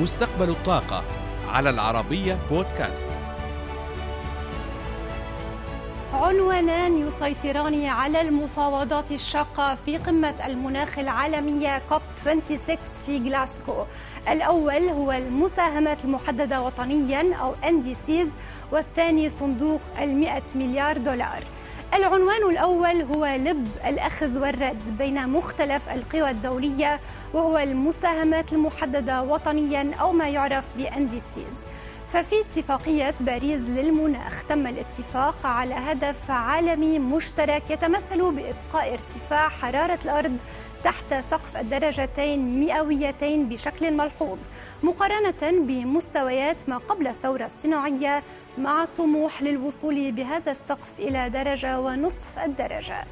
مستقبل الطاقة على العربية بودكاست. عنوانان يسيطران على المفاوضات الشاقة في قمة المناخ العالمية كوب 26 في غلاسكو. الأول هو المساهمات المحددة وطنيا أو NDCs والثاني صندوق المئة مليار دولار. العنوان الأول هو لب الأخذ والرد بين مختلف القوى الدولية وهو المساهمات المحددة وطنيا أو ما يعرف ب NDCs ففي اتفاقية باريس للمناخ تم الاتفاق على هدف عالمي مشترك يتمثل بإبقاء ارتفاع حرارة الأرض تحت سقف الدرجتين مئويتين بشكل ملحوظ مقارنة بمستويات ما قبل الثورة الصناعية مع الطموح للوصول بهذا السقف إلى درجة ونصف الدرجة.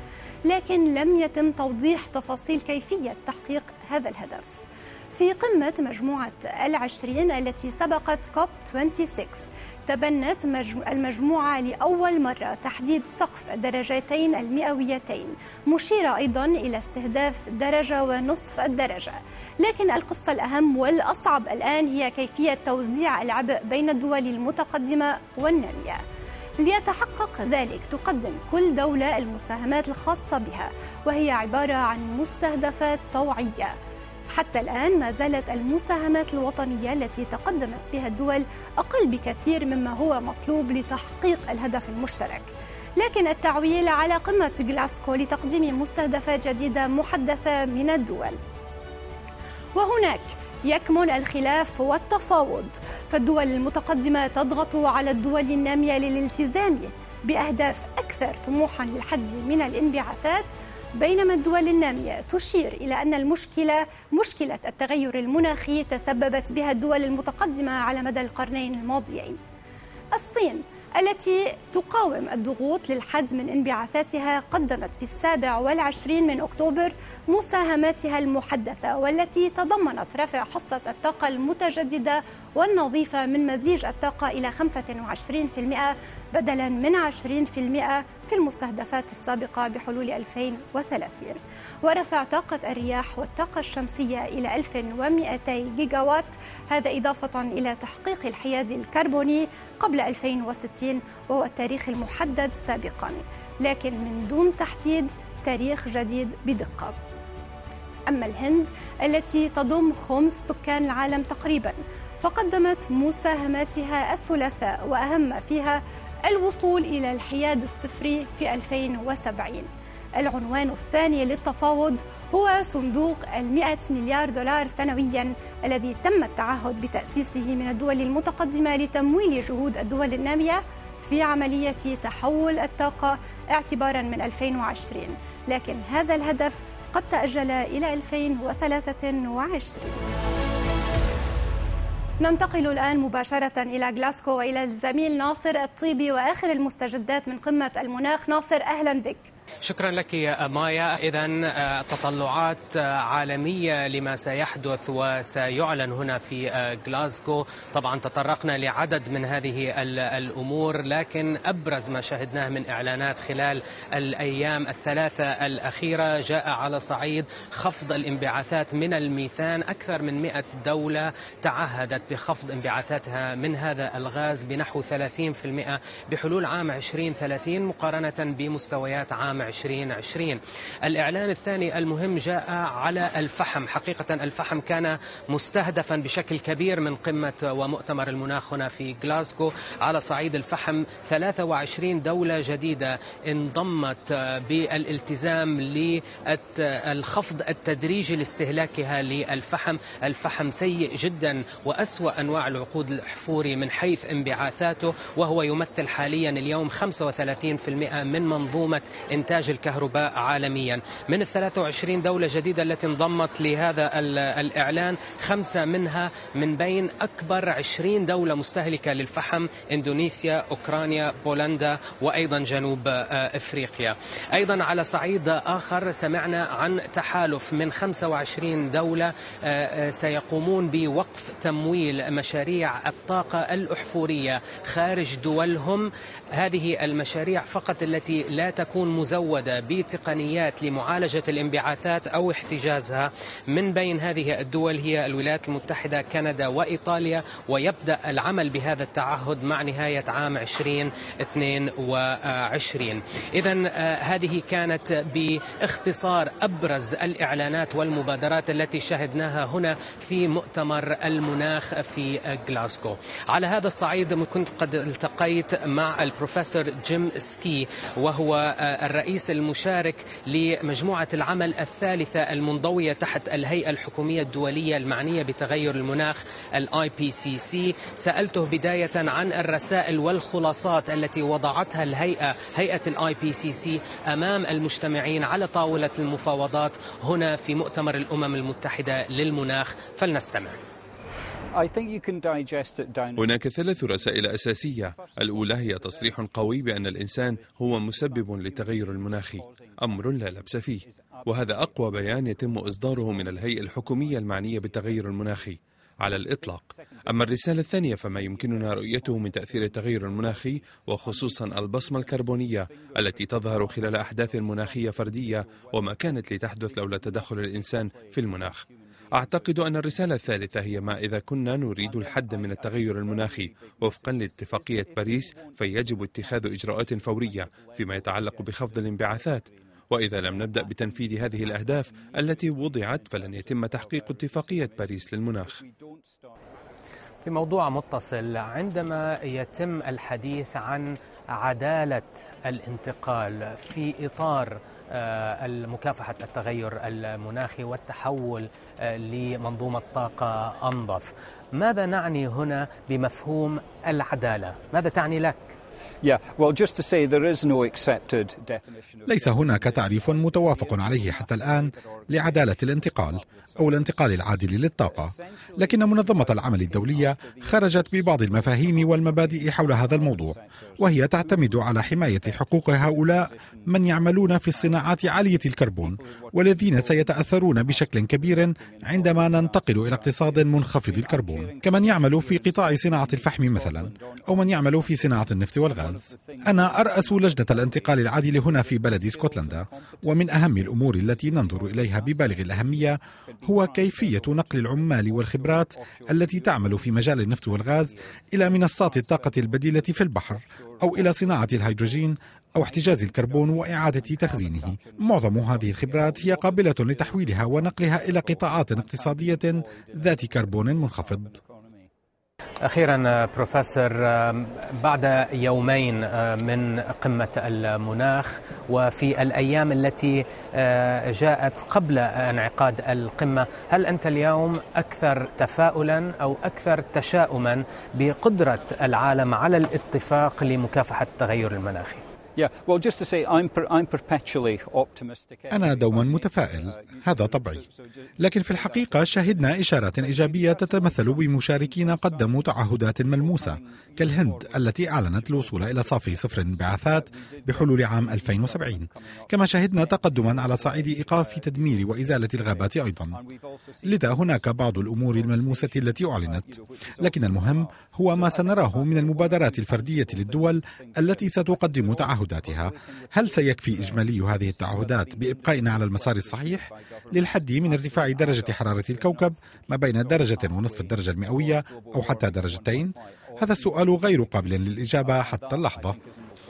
لكن لم يتم توضيح تفاصيل كيفية تحقيق هذا الهدف. في قمة مجموعة العشرين التي سبقت كوب 26 تبنت المجموعة لأول مرة تحديد سقف الدرجتين المئويتين مشيرة أيضا إلى استهداف درجة ونصف الدرجة. لكن القصة الأهم والأصعب الآن هي كيفية توزيع العبء بين الدول المتقدمة والنامية. ليتحقق ذلك تقدم كل دولة المساهمات الخاصة بها وهي عبارة عن مستهدفات طوعية حتى الآن ما زالت المساهمات الوطنية التي تقدمت بها الدول أقل بكثير مما هو مطلوب لتحقيق الهدف المشترك. لكن التعويل على قمة غلاسكو لتقديم مستهدفات جديدة محدثة من الدول. وهناك يكمن الخلاف والتفاوض. فالدول المتقدمة تضغط على الدول النامية للالتزام بأهداف أكثر طموحا للحد من الانبعاثات بينما الدول النامية تشير إلى أن المشكلة مشكلة التغير المناخي تسببت بها الدول المتقدمة على مدى القرنين الماضيين. الصين التي تقاوم الضغوط للحد من انبعاثاتها قدمت في السابع والعشرين من أكتوبر مساهماتها المحدثة والتي تضمنت رفع حصة الطاقة المتجددة والنظيفة من مزيج الطاقة إلى 25% بدلا من 20% في المستهدفات السابقة بحلول 2030 ورفع طاقة الرياح والطاقة الشمسية إلى 1200 جيجاوات هذا إضافة إلى تحقيق الحياد الكربوني قبل 2060 وهو التاريخ المحدد سابقا لكن من دون تحديد تاريخ جديد بدقة. أما الهند التي تضم خمس سكان العالم تقريبا فقدمت مساهماتها الثلاثاء وأهم فيها الوصول إلى الحياد الصفري في 2070 العنوان الثاني للتفاوض هو صندوق المئة مليار دولار سنويا الذي تم التعهد بتأسيسه من الدول المتقدمة لتمويل جهود الدول النامية في عملية تحول الطاقة اعتبارا من 2020 لكن هذا الهدف قد تأجل إلى 2023 ننتقل الآن مباشرة إلى غلاسكو وإلى الزميل ناصر الطيبي وآخر المستجدات من قمة المناخ. ناصر أهلا بك. شكرا لك يا مايا اذا آه، تطلعات آه، عالمية لما سيحدث وسيعلن هنا في آه، غلاسكو طبعا تطرقنا لعدد من هذه الأمور لكن أبرز ما شهدناه من إعلانات خلال الأيام الثلاثة الأخيرة جاء على صعيد خفض الانبعاثات من الميثان. أكثر من 100 دولة تعهدت بخفض انبعاثاتها من هذا الغاز بنحو 30% بحلول عام 2030 مقارنة بمستويات عام 2020 الإعلان الثاني المهم جاء على الفحم. حقيقة الفحم كان مستهدفا بشكل كبير من قمة ومؤتمر المناخ هنا في غلاسكو على صعيد الفحم 23 دولة جديدة انضمت بالالتزام للخفض التدريجي لاستهلاكها للفحم. الفحم سيء جدا وأسوأ أنواع الوقود الأحفوري من حيث انبعاثاته وهو يمثل حاليا اليوم 35% من منظومة إنتاج الكهرباء عالميا. من ال 23 دولة جديدة التي انضمت لهذا الإعلان خمسة منها من بين أكبر 20 دولة مستهلكة للفحم إندونيسيا أوكرانيا بولندا وأيضا جنوب آه، إفريقيا. أيضا على صعيد آخر سمعنا عن تحالف من 25 دولة آه، آه، سيقومون بوقف تمويل مشاريع الطاقة الأحفورية خارج دولهم. هذه المشاريع فقط التي لا تكون مزودة مزودة بتقنيات لمعالجة الانبعاثات أو احتجازها من بين هذه الدول هي الولايات المتحدة كندا وإيطاليا. ويبدأ العمل بهذا التعهد مع نهاية عام 2022 إذا آه، هذه كانت باختصار أبرز الإعلانات والمبادرات التي شهدناها هنا في مؤتمر المناخ في غلاسكو على هذا الصعيد كنت قد التقيت مع البروفيسور جيم سكي وهو آه، الرئيس المشارك لمجموعة العمل الثالثة المنضوية تحت الهيئة الحكومية الدولية المعنية بتغير المناخ ال IPCC سألته بداية عن الرسائل والخلاصات التي وضعتها الهيئة هيئة ال IPCC أمام المجتمعين على طاولة المفاوضات هنا في مؤتمر الأمم المتحدة للمناخ. فلنستمع. هناك ثلاث رسائل أساسية. الأولى هي تصريح قوي بأن الإنسان هو مسبب للتغير المناخي أمر لا لبس فيه. وهذا أقوى بيان يتم إصداره من الهيئة الحكومية المعنية بالتغير المناخي على الإطلاق أما الرسالة الثانية فما يمكننا رؤيته من تأثير التغير المناخي وخصوصا البصمة الكربونية التي تظهر خلال أحداث مناخية فردية وما كانت لتحدث لولا تدخل الإنسان في المناخ. أعتقد أن الرسالة الثالثة هي ما إذا كنا نريد الحد من التغير المناخي وفقا لاتفاقية باريس فيجب اتخاذ إجراءات فورية فيما يتعلق بخفض الانبعاثات. وإذا لم نبدأ بتنفيذ هذه الأهداف التي وضعت فلن يتم تحقيق اتفاقية باريس للمناخ. في موضوع متصل عندما يتم الحديث عن عدالة الانتقال في إطار مكافحة التغير المناخي والتحول آه، لمنظومة طاقة أنظف ماذا نعني هنا بمفهوم العدالة؟ ماذا تعني لك؟ ليس هناك تعريف متوافق عليه حتى الآن لعدالة الانتقال أو الانتقال العادل للطاقة. لكن منظمة العمل الدولية خرجت ببعض المفاهيم والمبادئ حول هذا الموضوع وهي تعتمد على حماية حقوق هؤلاء من يعملون في الصناعات عالية الكربون والذين سيتأثرون بشكل كبير عندما ننتقل إلى اقتصاد منخفض الكربون. كمن يعمل في قطاع صناعة الفحم مثلا أو من يعمل في صناعة النفط والغاز. أنا أرأس لجنة الانتقال العادل هنا في بلد اسكتلندا ومن أهم الأمور التي ننظر إليها ببالغ الأهمية هو كيفية نقل العمال والخبرات التي تعمل في مجال النفط والغاز إلى منصات الطاقة البديلة في البحر أو إلى صناعة الهيدروجين أو احتجاز الكربون وإعادة تخزينه. معظم هذه الخبرات هي قابلة لتحويلها ونقلها إلى قطاعات اقتصادية ذات كربون منخفض. أخيرا بروفيسور بعد يومين من قمة المناخ وفي الأيام التي جاءت قبل انعقاد القمة هل أنت اليوم أكثر تفاؤلا أو أكثر تشاؤما بقدرة العالم على الاتفاق لمكافحة التغير المناخي؟ أنا دوما متفائل. هذا طبعي لكن في الحقيقة شهدنا إشارات إيجابية تتمثل بمشاركين قدموا تعهدات ملموسة كالهند التي أعلنت الوصول إلى صافي صفر انبعاثات بحلول عام 2070 كما شهدنا تقدما على صعيد إيقاف تدمير وإزالة الغابات أيضا. لذا هناك بعض الأمور الملموسة التي أعلنت. لكن المهم هو ما سنراه من المبادرات الفردية للدول التي ستقدم تعهد تعهداتها. هل سيكفي إجمالي هذه التعهدات بإبقائنا على المسار الصحيح؟ للحد من ارتفاع درجة حرارة الكوكب ما بين درجة ونصف الدرجة المئوية أو حتى درجتين؟ هذا السؤال غير قابل للإجابة حتى اللحظة.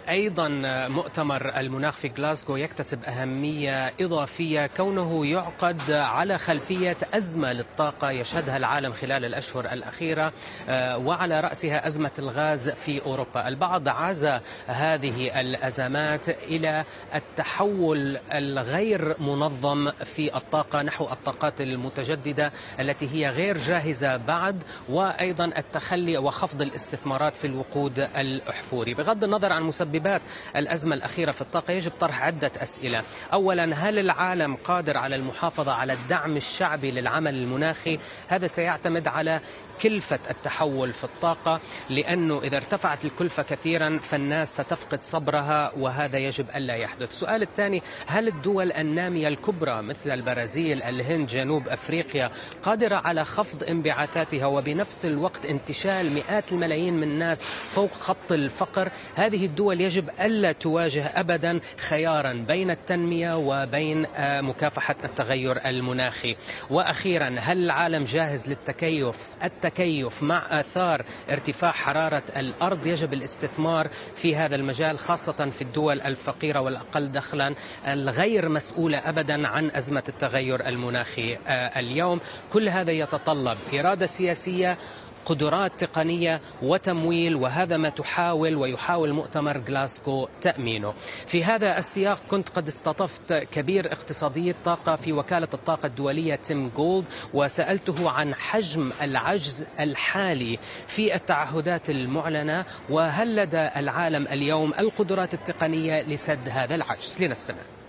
أيضا مؤتمر المناخ في غلاسكو يكتسب أهمية إضافية كونه يعقد على خلفية أزمة للطاقة يشهدها العالم خلال الأشهر الأخيرة آه، وعلى رأسها أزمة الغاز في أوروبا، البعض عاز هذه الأزمات إلى التحول الغير منظم في الطاقة نحو الطاقات المتجددة التي هي غير جاهزة بعد وأيضا التخلي وخفض الاستثمارات في الوقود الأحفوري، بغض النظر عن مسبب مسببات الأزمة الأخيرة في الطاقة يجب طرح عدة أسئلة. أولا هل العالم قادر على المحافظة على الدعم الشعبي للعمل المناخي؟ هذا سيعتمد على كلفة التحول في الطاقة لأنه إذا ارتفعت الكلفة كثيرا فالناس ستفقد صبرها وهذا يجب ألا يحدث. السؤال الثاني هل الدول النامية الكبرى مثل البرازيل الهند جنوب أفريقيا قادرة على خفض انبعاثاتها وبنفس الوقت انتشال مئات الملايين من الناس فوق خط الفقر؟ هذه الدول يجب ألا تواجه أبدا خيارا بين التنمية وبين آه، مكافحة التغير المناخي. وأخيرا هل العالم جاهز للتكيف؟ التكيف مع آثار ارتفاع حرارة الأرض يجب الاستثمار في هذا المجال خاصة في الدول الفقيرة والأقل دخلا الغير مسؤولة أبدا عن أزمة التغير المناخي آه، اليوم. كل هذا يتطلب إرادة سياسية قدرات تقنية وتمويل وهذا ما تحاول ويحاول مؤتمر غلاسكو تأمينه. في هذا السياق كنت قد استضفت كبير اقتصادي الطاقة في وكالة الطاقة الدولية تيم جولد وسألته عن حجم العجز الحالي في التعهدات المعلنة وهل لدى العالم اليوم القدرات التقنية لسد هذا العجز؟ لنستمع.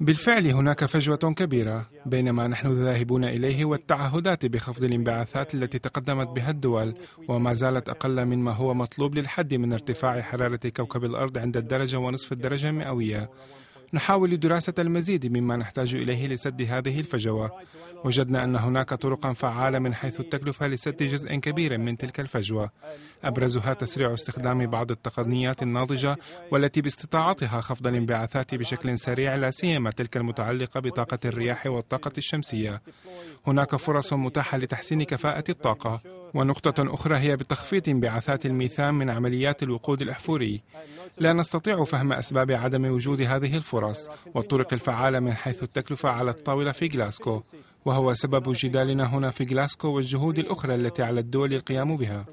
بالفعل هناك فجوة كبيرة بين ما نحن ذاهبون إليه والتعهدات بخفض الانبعاثات التي تقدمت بها الدول وما زالت أقل مما هو مطلوب للحد من ارتفاع حرارة كوكب الأرض عند الدرجة ونصف الدرجة المئوية. نحاول دراسة المزيد مما نحتاج إليه لسد هذه الفجوة. وجدنا أن هناك طرقا فعالة من حيث التكلفة لسد جزء كبير من تلك الفجوة. أبرزها تسريع استخدام بعض التقنيات الناضجة والتي باستطاعتها خفض الانبعاثات بشكل سريع لا سيما تلك المتعلقة بطاقة الرياح والطاقة الشمسية. هناك فرص متاحة لتحسين كفاءة الطاقة. ونقطة أخرى هي بتخفيض انبعاثات الميثان من عمليات الوقود الأحفوري. لا نستطيع فهم أسباب عدم وجود هذه الفرص والطرق الفعالة من حيث التكلفة على الطاولة في غلاسكو. وهو سبب جدالنا هنا في غلاسكو والجهود الأخرى التي على الدول القيام بها.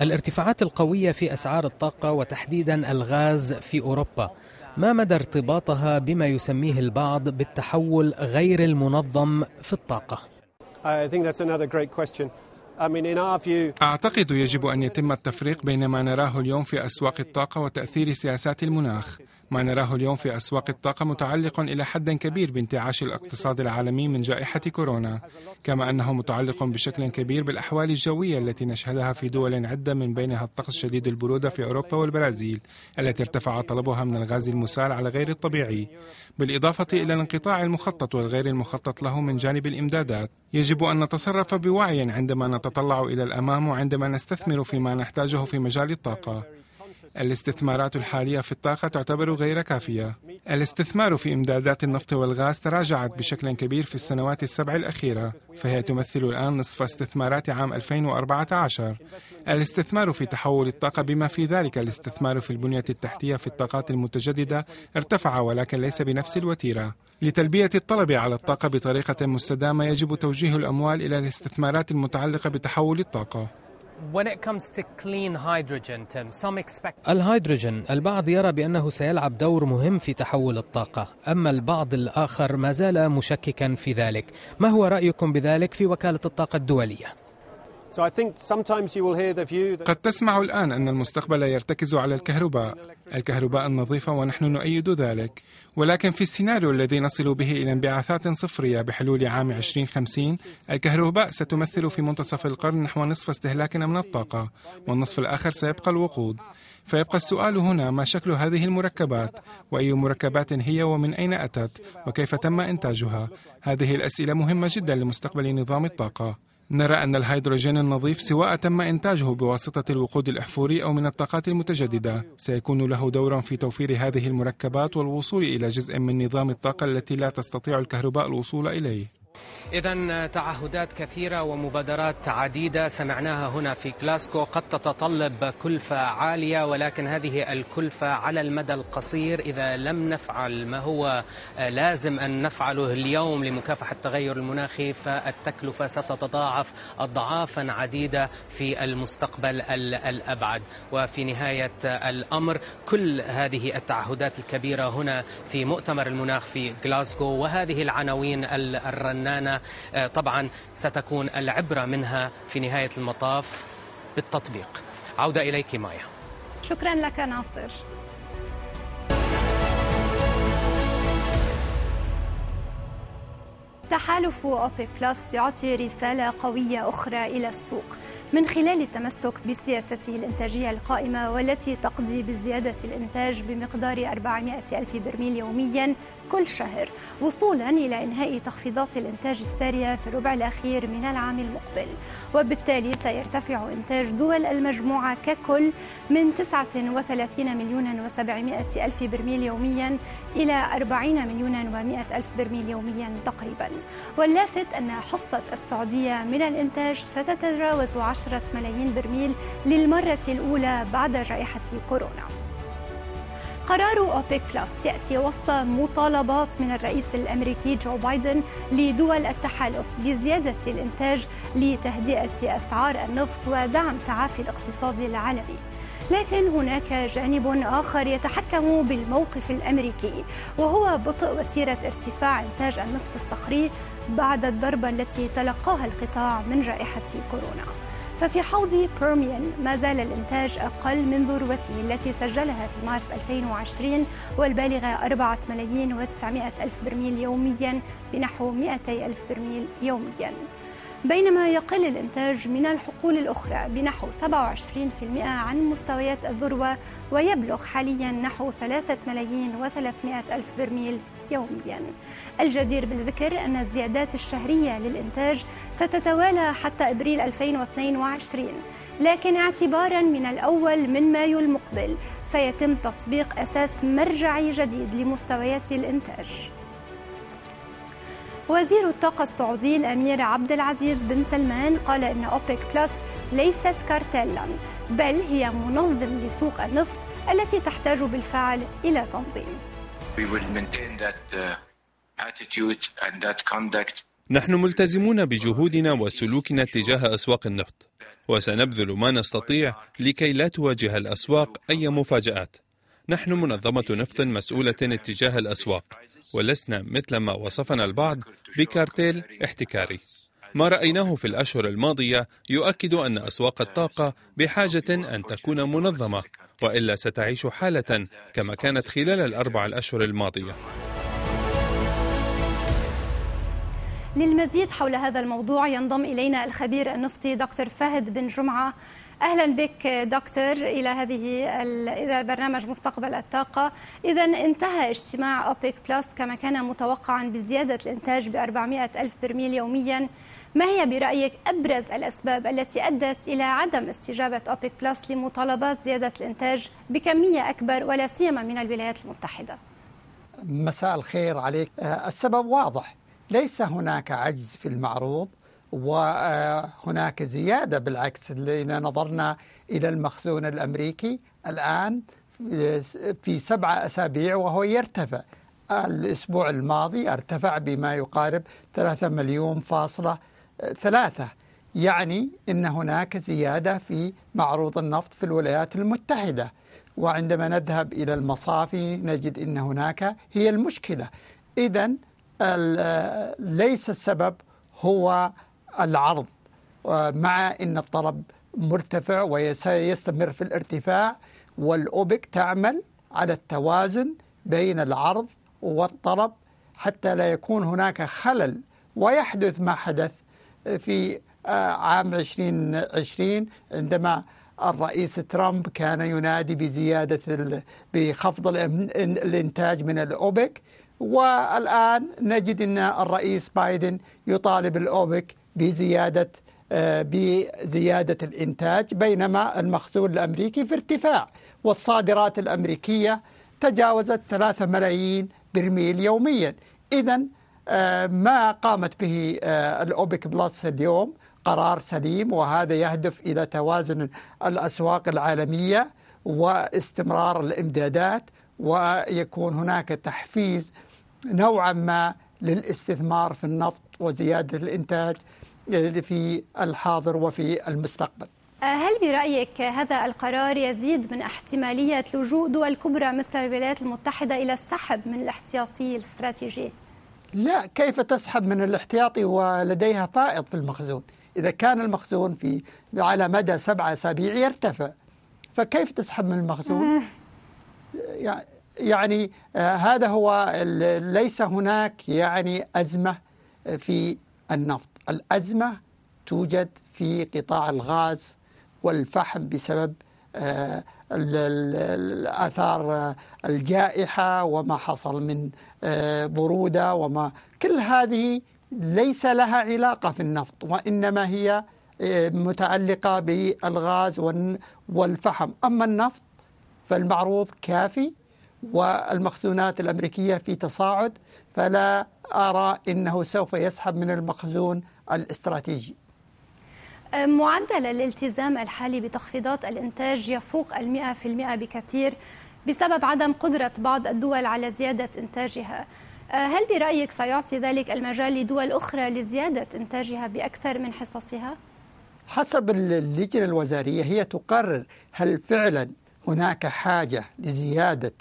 الارتفاعات القوية في أسعار الطاقة وتحديدا الغاز في أوروبا. ما مدى ارتباطها بما يسميه البعض بالتحول غير المنظم في الطاقة؟ أعتقد يجب أن يتم التفريق بين ما نراه اليوم في أسواق الطاقة وتأثير سياسات المناخ. ما نراه اليوم في أسواق الطاقة متعلق إلى حد كبير بانتعاش الاقتصاد العالمي من جائحة كورونا. كما أنه متعلق بشكل كبير بالأحوال الجوية التي نشهدها في دول عدة من بينها الطقس شديد البرودة في أوروبا والبرازيل التي ارتفع طلبها من الغاز المسال على غير الطبيعي. بالإضافة إلى الانقطاع المخطط والغير المخطط له من جانب الإمدادات. يجب أن نتصرف بوعي عندما نتطلع إلى الأمام وعندما نستثمر فيما نحتاجه في مجال الطاقة. الاستثمارات الحالية في الطاقة تعتبر غير كافية. الاستثمار في إمدادات النفط والغاز تراجعت بشكل كبير في السنوات السبع الأخيرة، فهي تمثل الآن نصف استثمارات عام 2014. الاستثمار في تحول الطاقة بما في ذلك الاستثمار في البنية التحتية في الطاقات المتجددة ارتفع ولكن ليس بنفس الوتيرة. لتلبية الطلب على الطاقة بطريقة مستدامة يجب توجيه الأموال إلى الاستثمارات المتعلقة بتحول الطاقة. الهيدروجين البعض يرى بأنه سيلعب دور مهم في تحول الطاقة أما البعض الآخر ما زال مشككا في ذلك ما هو رأيكم بذلك في وكالة الطاقة الدولية؟ قد تسمع الآن أن المستقبل يرتكز على الكهرباء. الكهرباء النظيفة ونحن نؤيد ذلك. ولكن في السيناريو الذي نصل به إلى انبعاثات صفرية بحلول عام 2050 الكهرباء ستمثل في منتصف القرن نحو نصف استهلاكنا من الطاقة والنصف الآخر سيبقى الوقود. فيبقى السؤال هنا ما شكل هذه المركبات؟ وأي مركبات هي ومن أين أتت؟ وكيف تم إنتاجها؟ هذه الأسئلة مهمة جدا لمستقبل نظام الطاقة. نرى أن الهيدروجين النظيف سواء تم إنتاجه بواسطة الوقود الأحفوري أو من الطاقات المتجددة. سيكون له دور في توفير هذه المركبات والوصول إلى جزء من نظام الطاقة التي لا تستطيع الكهرباء الوصول إليه. إذا تعهدات كثيرة ومبادرات عديدة سمعناها هنا في غلاسكو قد تتطلب كلفة عالية ولكن هذه الكلفة على المدى القصير إذا لم نفعل ما هو لازم أن نفعله اليوم لمكافحة التغير المناخي فالتكلفة ستتضاعف أضعافا عديدة في المستقبل الأبعد. وفي نهاية الأمر كل هذه التعهدات الكبيرة هنا في مؤتمر المناخ في غلاسكو وهذه العناوين الرنانة الفنانة آه، طبعا ستكون العبرة منها في نهاية المطاف بالتطبيق. عودة إليك مايا. شكرا لك ناصر. تحالف أوبيك بلس يعطي رسالة قوية أخرى إلى السوق. من خلال التمسك بسياسته الإنتاجية القائمة والتي تقضي بزيادة الإنتاج بمقدار 400 ألف برميل يوميا كل شهر وصولا إلى إنهاء تخفيضات الإنتاج السارية في الربع الأخير من العام المقبل. وبالتالي سيرتفع إنتاج دول المجموعة ككل من 39 مليون و700 ألف برميل يوميا إلى 40 مليون و100 ألف برميل يوميا تقريبا. واللافت أن حصة السعودية من الإنتاج ستتجاوز 10 ملايين برميل للمرة الأولى بعد جائحة كورونا. قرار أوبيك بلس يأتي وسط مطالبات من الرئيس الأمريكي جو بايدن لدول التحالف بزيادة الإنتاج لتهدئة أسعار النفط ودعم تعافي الاقتصاد العالمي. لكن هناك جانب آخر يتحكم بالموقف الأمريكي وهو بطء وتيرة ارتفاع إنتاج النفط الصخري بعد الضربة التي تلقاها القطاع من جائحة كورونا. ففي حوض بيرميان ما زال الإنتاج أقل من ذروته التي سجلها في مارس 2020 والبالغة 4 ملايين و900 ألف برميل يوميا بنحو 200 ألف برميل يوميا. بينما يقل الإنتاج من الحقول الأخرى بنحو 27% عن مستويات الذروة ويبلغ حاليا نحو 3 ملايين و300 ألف برميل يوميا. الجدير بالذكر أن الزيادات الشهرية للإنتاج ستتوالى حتى إبريل 2022 لكن اعتبارا من الأول من مايو المقبل سيتم تطبيق أساس مرجعي جديد لمستويات الإنتاج. وزير الطاقة السعودي الأمير عبد العزيز بن سلمان قال إن أوبك بلس ليست كارتيلا بل هي منظم لسوق النفط التي تحتاج بالفعل إلى تنظيم. نحن ملتزمون بجهودنا وسلوكنا تجاه أسواق النفط وسنبذل ما نستطيع لكي لا تواجه الأسواق أي مفاجآت. نحن منظمة نفط مسؤولة اتجاه الأسواق ولسنا مثل ما وصفنا البعض بكارتيل احتكاري. ما رأيناه في الأشهر الماضية يؤكد أن أسواق الطاقة بحاجة أن تكون منظمة وإلا ستعيش حالة كما كانت خلال الأربع الأشهر الماضية. للمزيد حول هذا الموضوع ينضم إلينا الخبير النفطي دكتور فهد بن جمعة أهلا بك دكتور إلى هذه إلى برنامج مستقبل الطاقة. اذا انتهى اجتماع اوبيك بلس كما كان متوقعا بزيادة الإنتاج ب 400 ألف برميل يوميا. ما هي برأيك أبرز الأسباب التي أدت إلى عدم استجابة اوبيك بلس لمطالبات زيادة الإنتاج بكمية أكبر ولا سيما من الولايات المتحدة؟ مساء الخير عليك. آه، السبب واضح. ليس هناك عجز في المعروض. وهناك زيادة بالعكس إذا نظرنا إلى المخزون الأمريكي الآن في سبعة أسابيع وهو يرتفع. الأسبوع الماضي ارتفع بما يقارب ثلاثة مليون فاصلة ثلاثة. يعني أن هناك زيادة في معروض النفط في الولايات المتحدة. وعندما نذهب إلى المصافي نجد أن هناك هي المشكلة. إذا ليس السبب هو العرض مع أن الطلب مرتفع وسيستمر في الارتفاع والأوبك تعمل على التوازن بين العرض والطلب حتى لا يكون هناك خلل ويحدث ما حدث في عام 2020 عندما الرئيس ترامب كان ينادي بزيادة بخفض الإنتاج من الأوبك. والآن نجد أن الرئيس بايدن يطالب الأوبك بزيادة آه، بزيادة الإنتاج بينما المخزون الأمريكي في ارتفاع والصادرات الأمريكية تجاوزت 3 ملايين برميل يوميا. إذا آه، ما قامت به آه، الأوبك بلس اليوم؟ قرار سليم وهذا يهدف إلى توازن الأسواق العالمية واستمرار الإمدادات ويكون هناك تحفيز نوعا ما للاستثمار في النفط وزيادة الإنتاج. في الحاضر وفي المستقبل هل برأيك هذا القرار يزيد من احتمالية لجوء دول كبرى مثل الولايات المتحدة إلى السحب من الاحتياطي الاستراتيجي؟ لا كيف تسحب من الاحتياطي ولديها فائض في المخزون إذا كان المخزون في على مدى سبعة أسابيع يرتفع فكيف تسحب من المخزون؟ يعني آه هذا هو ليس هناك يعني أزمة في النفط الأزمة توجد في قطاع الغاز والفحم بسبب آه، الآثار الجائحة وما حصل من آه، برودة وما كل هذه ليس لها علاقة في النفط وإنما هي آه، متعلقة بالغاز والفحم. أما النفط فالمعروض كافي والمخزونات الأمريكية في تصاعد فلا أرى أنه سوف يسحب من المخزون الاستراتيجي. معدل الالتزام الحالي بتخفيضات الإنتاج يفوق المئة في المئة بكثير بسبب عدم قدرة بعض الدول على زيادة إنتاجها. هل برأيك سيعطي ذلك المجال لدول أخرى لزيادة إنتاجها بأكثر من حصصها؟ حسب اللجنة الوزارية هي تقرر هل فعلا هناك حاجة لزيادة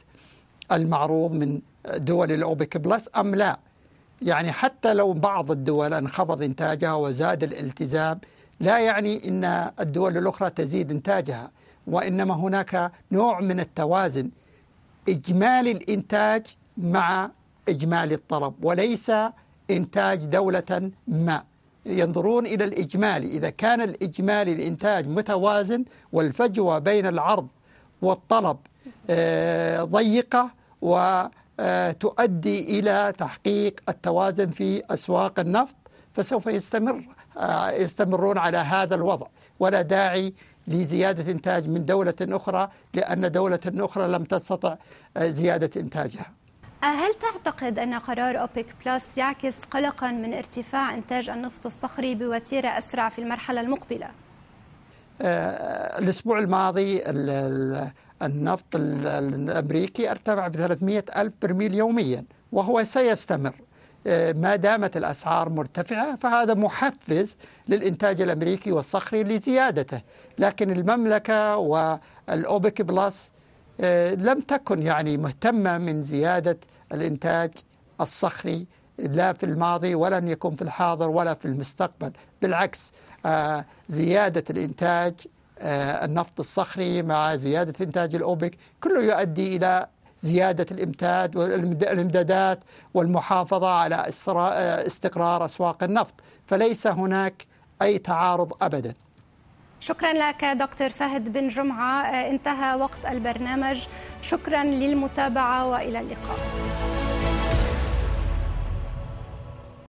المعروض من دول الأوبك بلس أم لا. يعني حتى لو بعض الدول انخفض إنتاجها وزاد الالتزام لا يعني أن الدول الأخرى تزيد إنتاجها وإنما هناك نوع من التوازن إجمالي الإنتاج مع إجمالي الطلب وليس إنتاج دولة ما. ينظرون إلى الإجمالي إذا كان الإجمالي الإنتاج متوازن والفجوة بين العرض والطلب آه، ضيقة وتؤدي إلى تحقيق التوازن في أسواق النفط فسوف يستمر آه، يستمرون على هذا الوضع ولا داعي لزيادة إنتاج من دولة أخرى لأن دولة أخرى لم تستطع آه، زيادة إنتاجها هل تعتقد أن قرار أوبك بلس يعكس قلقا من ارتفاع إنتاج النفط الصخري بوتيرة أسرع في المرحلة المقبلة؟ آه، الأسبوع الماضي النفط الأمريكي ارتفع ب 300 ألف برميل يوميا وهو سيستمر. آه، ما دامت الأسعار مرتفعة فهذا محفز للإنتاج الأمريكي والصخري لزيادته. لكن المملكة والأوبك بلس آه، لم تكن يعني مهتمة من زيادة الإنتاج الصخري لا في الماضي ولن يكون في الحاضر ولا في المستقبل. بالعكس زيادة الإنتاج النفط الصخري مع زيادة إنتاج الأوبك كله يؤدي إلى زيادة الإمداد والإمدادات والمحافظة على استقرار أسواق النفط. فليس هناك أي تعارض أبدا. شكرا لك دكتور فهد بن جمعة. انتهى وقت البرنامج. شكرا للمتابعة وإلى اللقاء.